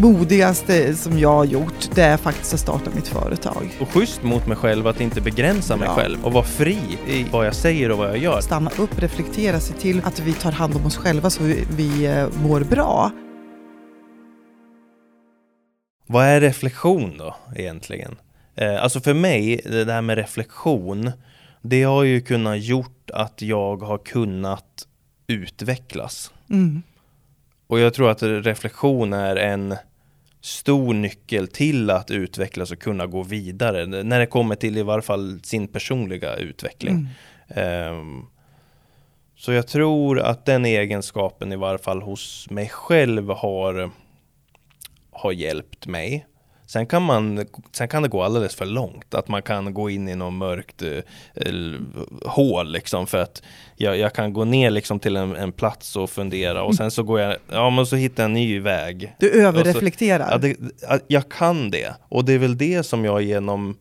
modigaste som jag har gjort, det är faktiskt att starta mitt företag. Och schysst mot mig själv att inte begränsa mig Ja. själv och vara fri i vad jag säger och vad jag gör. Stanna upp, reflektera, se till att vi tar hand om oss själva så vi, vi eh, mår bra. Vad är reflektion då egentligen? Eh, alltså för mig, det där med reflektion, det har ju kunnat gjort att jag har kunnat utvecklas. Mm. Och jag tror att reflektion är en stor nyckel till att utvecklas och kunna gå vidare. När det kommer till i varje fall sin personliga utveckling. Mm. Ehm, så jag tror att den egenskapen i varje fall hos mig själv har, har hjälpt mig. Sen kan, man, sen kan det gå alldeles för långt, att man kan gå in i något mörkt eh, hål liksom för att jag, jag kan gå ner liksom till en, en plats och fundera och sen så går jag, ja men så hittar jag en ny väg. Du överreflekterar. Ja, det, jag kan det. Och det är väl det som jag genom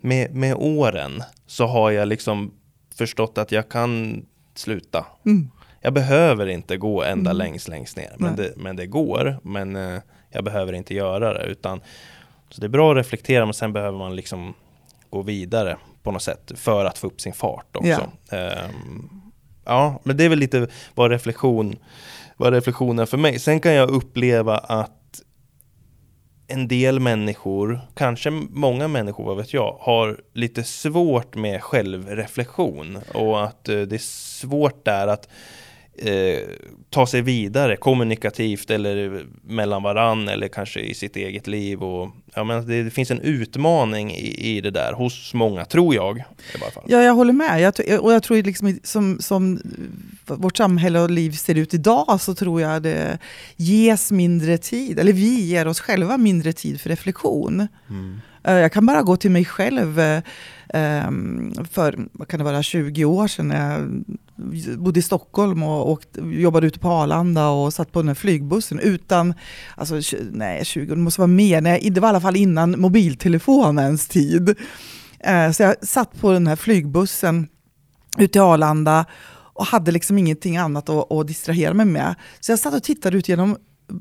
med, med åren så har jag liksom förstått att jag kan sluta. Mm. Jag behöver inte gå ända Mm. längst längst ner. Men det, men det går. Men eh, jag behöver inte göra det. Utan, så det är bra att reflektera men sen behöver man liksom gå vidare på något sätt för att få upp sin fart också. Ehm, ja, men det är väl lite vad reflektion vad reflektion är för mig. Sen kan jag uppleva att en del människor, kanske många människor, vad vet jag, har lite svårt med självreflektion och att eh, det är svårt där att eh, ta sig vidare kommunikativt eller mellan varann eller kanske i sitt eget liv. Och, ja, men det, det finns en utmaning i, i det där hos många, tror jag. I varje fall. Ja, jag håller med. Jag, och jag tror liksom som, som vårt samhälle och liv ser ut idag så tror jag det ges mindre tid, eller vi ger oss själva mindre tid för reflektion. Mm. Eh, jag kan bara gå till mig själv eh, ehm, för, vad kan det vara, 20 år sedan när jag bodde i Stockholm och, och jobbade ute på Arlanda och satt på den här flygbussen utan, alltså nej 20, det måste vara mer, nej, det var i alla fall innan mobiltelefonens tid. Eh, så jag satt på den här flygbussen ut till Arlanda och hade liksom ingenting annat att, att distrahera mig med. Så jag satt och tittade ut genom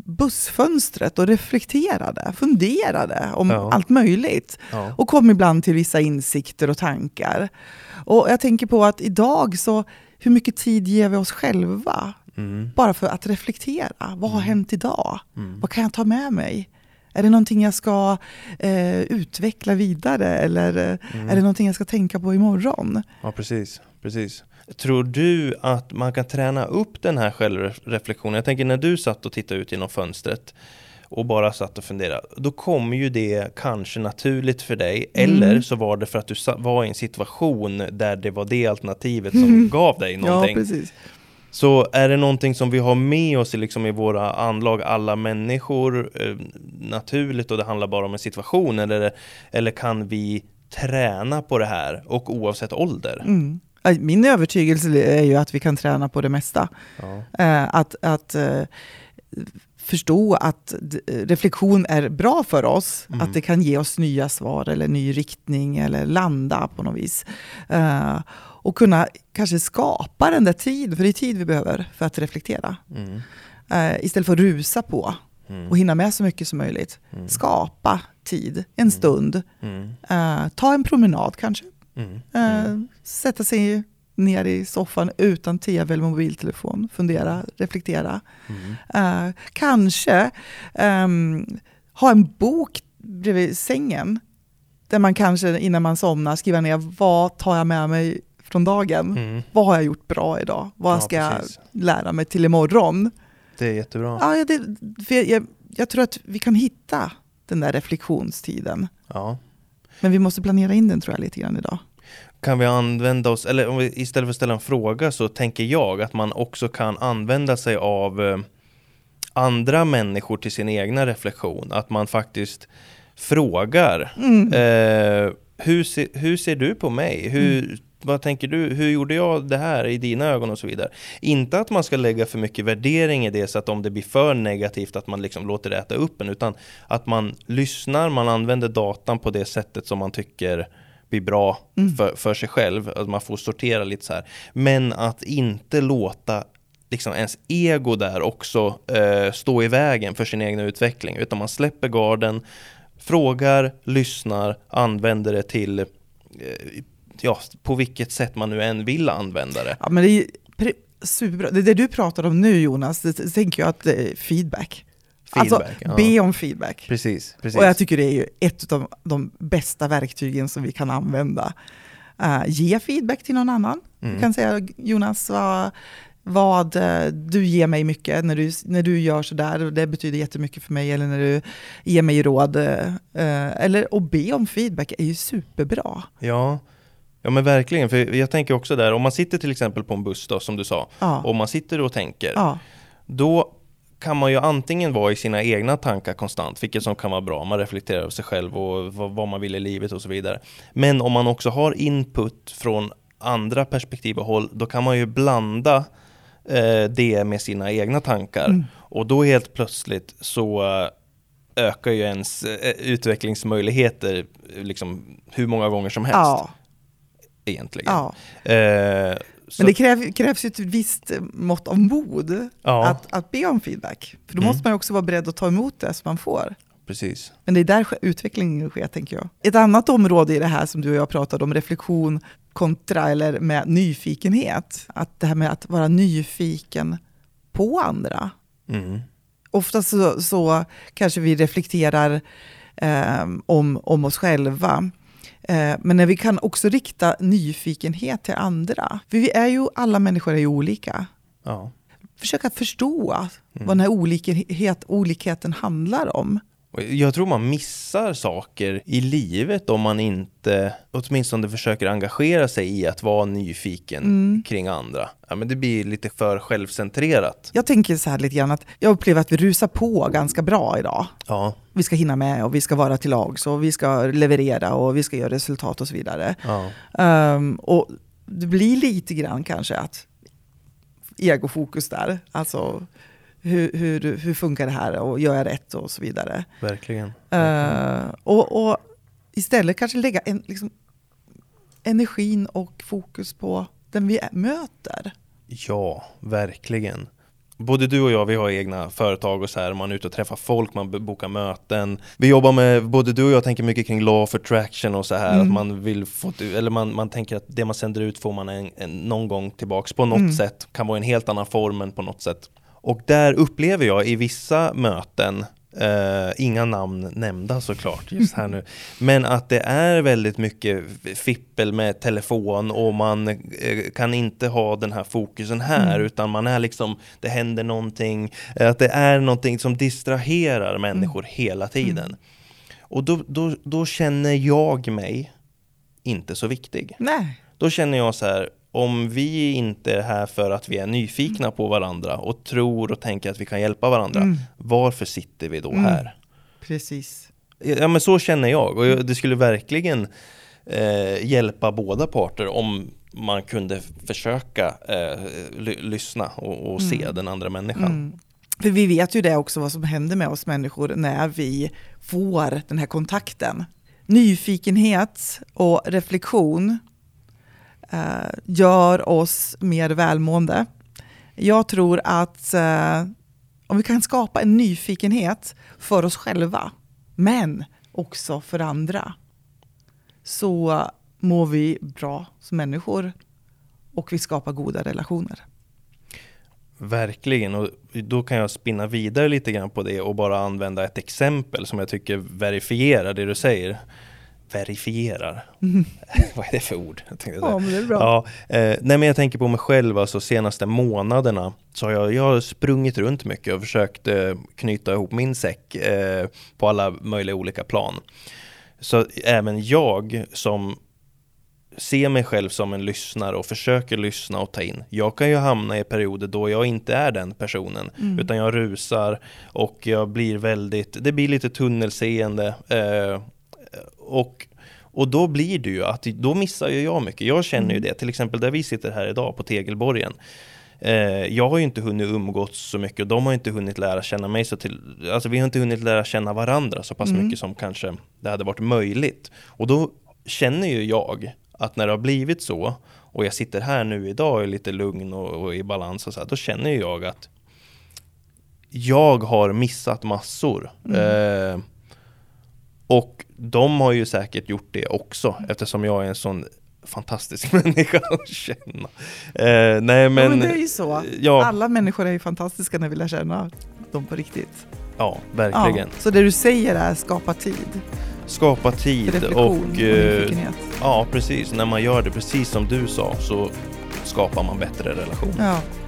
bussfönstret och reflekterade, funderade om Ja. allt möjligt. Ja. Och kom ibland till vissa insikter och tankar. Och jag tänker på att idag så, hur mycket tid ger vi oss själva? Mm. Bara för att reflektera. Vad har hänt idag? Mm. Vad kan jag ta med mig? Är det någonting jag ska eh, utveckla vidare eller eh, Mm. är det någonting jag ska tänka på imorgon? Ja, precis. precis. Tror du att man kan träna upp den här självreflektionen? Jag tänker när du satt och tittade ut genom fönstret och bara satt och funderade, då kommer ju det kanske naturligt för dig, Mm. eller så var det för att du var i en situation där det var det alternativet som gav dig Ja, någonting. precis. Så är det någonting som vi har med oss i, liksom i våra anlag, alla människor, eh, naturligt och det handlar bara om en situation, eller, eller kan vi träna på det här, och oavsett ålder? Mm. Eh, Min övertygelse är ju att vi kan träna på det mesta. Ja. Eh, att att eh, förstå att reflektion är bra för oss. Mm. Att det kan ge oss nya svar eller ny riktning eller landa på något vis. Eh, och kunna kanske skapa den där tid, för det är tid vi behöver för att reflektera. Mm. Istället för att rusa på Mm. och hinna med så mycket som möjligt. Mm. Skapa tid, en stund. Mm. Ta en promenad kanske. Mm. Eh, Mm. Sätta sig ner i soffan utan tv eller mobiltelefon. Fundera, reflektera. Mm. Eh, kanske ehm, ha en bok bredvid sängen. Där man kanske innan man somnar skriver ner vad tar jag med mig från dagen. Mm. Vad har jag gjort bra idag? Vad Ja, ska jag precis. lära mig till imorgon? Det är jättebra. Ja, det, jag, jag, jag tror att vi kan hitta den där reflektionstiden. Ja. Men vi måste planera in den tror jag lite grann idag. Kan vi använda oss, eller om vi, istället för att ställa en fråga så tänker jag att man också kan använda sig av eh, andra människor till sin egna reflektion. Att man faktiskt frågar Mm. eh, hur, se, hur ser du på mig? Hur, Vad tänker du? Hur gjorde jag det här i dina ögon och så vidare? Inte att man ska lägga för mycket värdering i det så att om det blir för negativt att man liksom låter det äta upp en utan att man lyssnar, man använder datan på det sättet som man tycker blir bra Mm. för, för sig själv. Att man får sortera lite så här. Men att inte låta liksom ens ego där också eh, stå i vägen för sin egen utveckling, utan man släpper garden, frågar, lyssnar, använder det till eh, ja, på vilket sätt man nu än vill använda det. Ja, men det är superbra. Det, det du pratar om nu Jonas, det, det tänker jag att det är feedback. Feedback, alltså, ja. be om feedback. Precis, precis. Och jag tycker det är ju ett av de bästa verktygen som vi kan använda. Uh, ge feedback till någon annan. Mm. Du kan säga Jonas, vad, vad eh, du ger mig mycket när du, när du gör sådär, och det betyder jättemycket för mig, eller när du ger mig råd. Uh, eller att be om feedback är ju superbra. Ja, Ja men verkligen, för jag tänker också där, om man sitter till exempel på en buss då, som du sa, Ja. och man sitter och tänker, Ja. då kan man ju antingen vara i sina egna tankar konstant, vilket som kan vara bra, man reflekterar över sig själv och vad, man vill i livet och så vidare. Men om man också har input från andra perspektiv och håll, då kan man ju blanda eh, det med sina egna tankar. Mm. Och då helt plötsligt så eh, ökar ju ens eh, utvecklingsmöjligheter liksom hur många gånger som helst Ja. Egentligen. Ja. Eh, Men det kräv, krävs ju ett visst mått av mod ja, att, att be om feedback. För då Mm. måste man också vara beredd att ta emot det som man får. precis. Men det är där utvecklingen sker, tänker jag. Ett annat område i det här som du och jag pratade om, reflektion kontra eller med nyfikenhet. Att det här med att vara nyfiken på andra. Mm. Ofta så, så kanske vi reflekterar eh, om, om oss själva. Eh, men när vi kan också rikta nyfikenhet till andra. För vi är ju, alla människor är ju olika. Ja. Försöka förstå Mm. vad den här olikhet, olikheten handlar om. Jag tror man missar saker i livet om man inte åtminstone försöker engagera sig i att vara nyfiken Mm. kring andra. Ja, men det blir lite för självcentrerat. Jag tänker så här lite grann att jag upplever att vi rusar på ganska bra idag. Ja, Vi ska hinna med och vi ska vara till lags och vi ska leverera och vi ska göra resultat och så vidare. ja, Ehm, och det blir lite grann kanske att egofokus där. Alltså hur, hur, hur funkar det här och gör jag rätt och så vidare. verkligen. Eh, och, och istället kanske lägga en, liksom, energin och fokus på den vi möter. Ja, verkligen. Både du och jag, vi har egna företag och så här, man är ute och träffar folk, man bokar möten. Vi jobbar med, både du och jag tänker mycket kring law of attraction och så här, Mm. att man vill få, eller man, man tänker att det man sänder ut får man en, en, någon gång tillbaks på något Mm. sätt, kan vara i en helt annan form men på något sätt. Och där upplever jag i vissa möten, eh, inga namn nämnda såklart just här nu, men att det är väldigt mycket fippel med telefon och man eh, kan inte ha den här fokusen här Mm. utan man är liksom, det händer någonting, eh, att det är någonting som distraherar människor hela tiden. Mm. Och då, då, då känner jag mig inte så viktig. Nej. Då känner jag så här, om vi inte är här för att vi är nyfikna på varandra och tror och tänker att vi kan hjälpa varandra, Mm. varför sitter vi då Mm. här? Precis. Ja men så känner jag och jag- det skulle verkligen eh, hjälpa båda parter om man kunde försöka eh, ly- lyssna och, och se Mm. den andra människan. Mm. För vi vet ju det också vad som händer med oss människor när vi får den här kontakten. Nyfikenhet och reflektion Eh, gör oss mer välmående. Jag tror att eh, om vi kan skapa en nyfikenhet för oss själva, men också för andra, så mår vi bra som människor och vi skapar goda relationer. Verkligen, och då kan jag spinna vidare lite grann på det och bara använda ett exempel som jag tycker verifierar det du säger. Verifierar? Vad är det för ord? Jag tänkte. Ja, men det är bra. Ja, eh, nej men jag tänker på mig själv, alltså senaste månaderna så har jag, jag har sprungit runt mycket och försökt eh, knyta ihop min säck eh, på alla möjliga olika plan. Så även jag som ser mig själv som en lyssnare och försöker lyssna och ta in. Jag kan ju hamna i perioder då jag inte är den personen, Mm. utan jag rusar och jag blir väldigt, det blir lite tunnelseende. Och, och då blir det ju att, då missar ju jag mycket. Jag känner ju Mm. det, till exempel där vi sitter här idag på Tegelborgen. Eh, jag har ju inte hunnit umgås så mycket och de har inte hunnit lära känna mig så till, alltså vi har inte hunnit lära känna varandra så pass Mm. mycket som kanske det hade varit möjligt. Och då känner ju jag att när det har blivit så och jag sitter här nu idag och är lite lugn och, och i balans och så här, då känner jag att jag har missat massor. Mm. Eh, och de har ju säkert gjort det också eftersom jag är en sån fantastisk människa att känna. Eh, nej men, ja, men det är ju så. Ja. Alla människor är ju fantastiska när vi lär känna dem på riktigt. Ja, verkligen. Ja, så det du säger är skapa tid? Skapa tid och, och eh, ja precis, när man gör det precis som du sa så skapar man bättre relationer. Ja.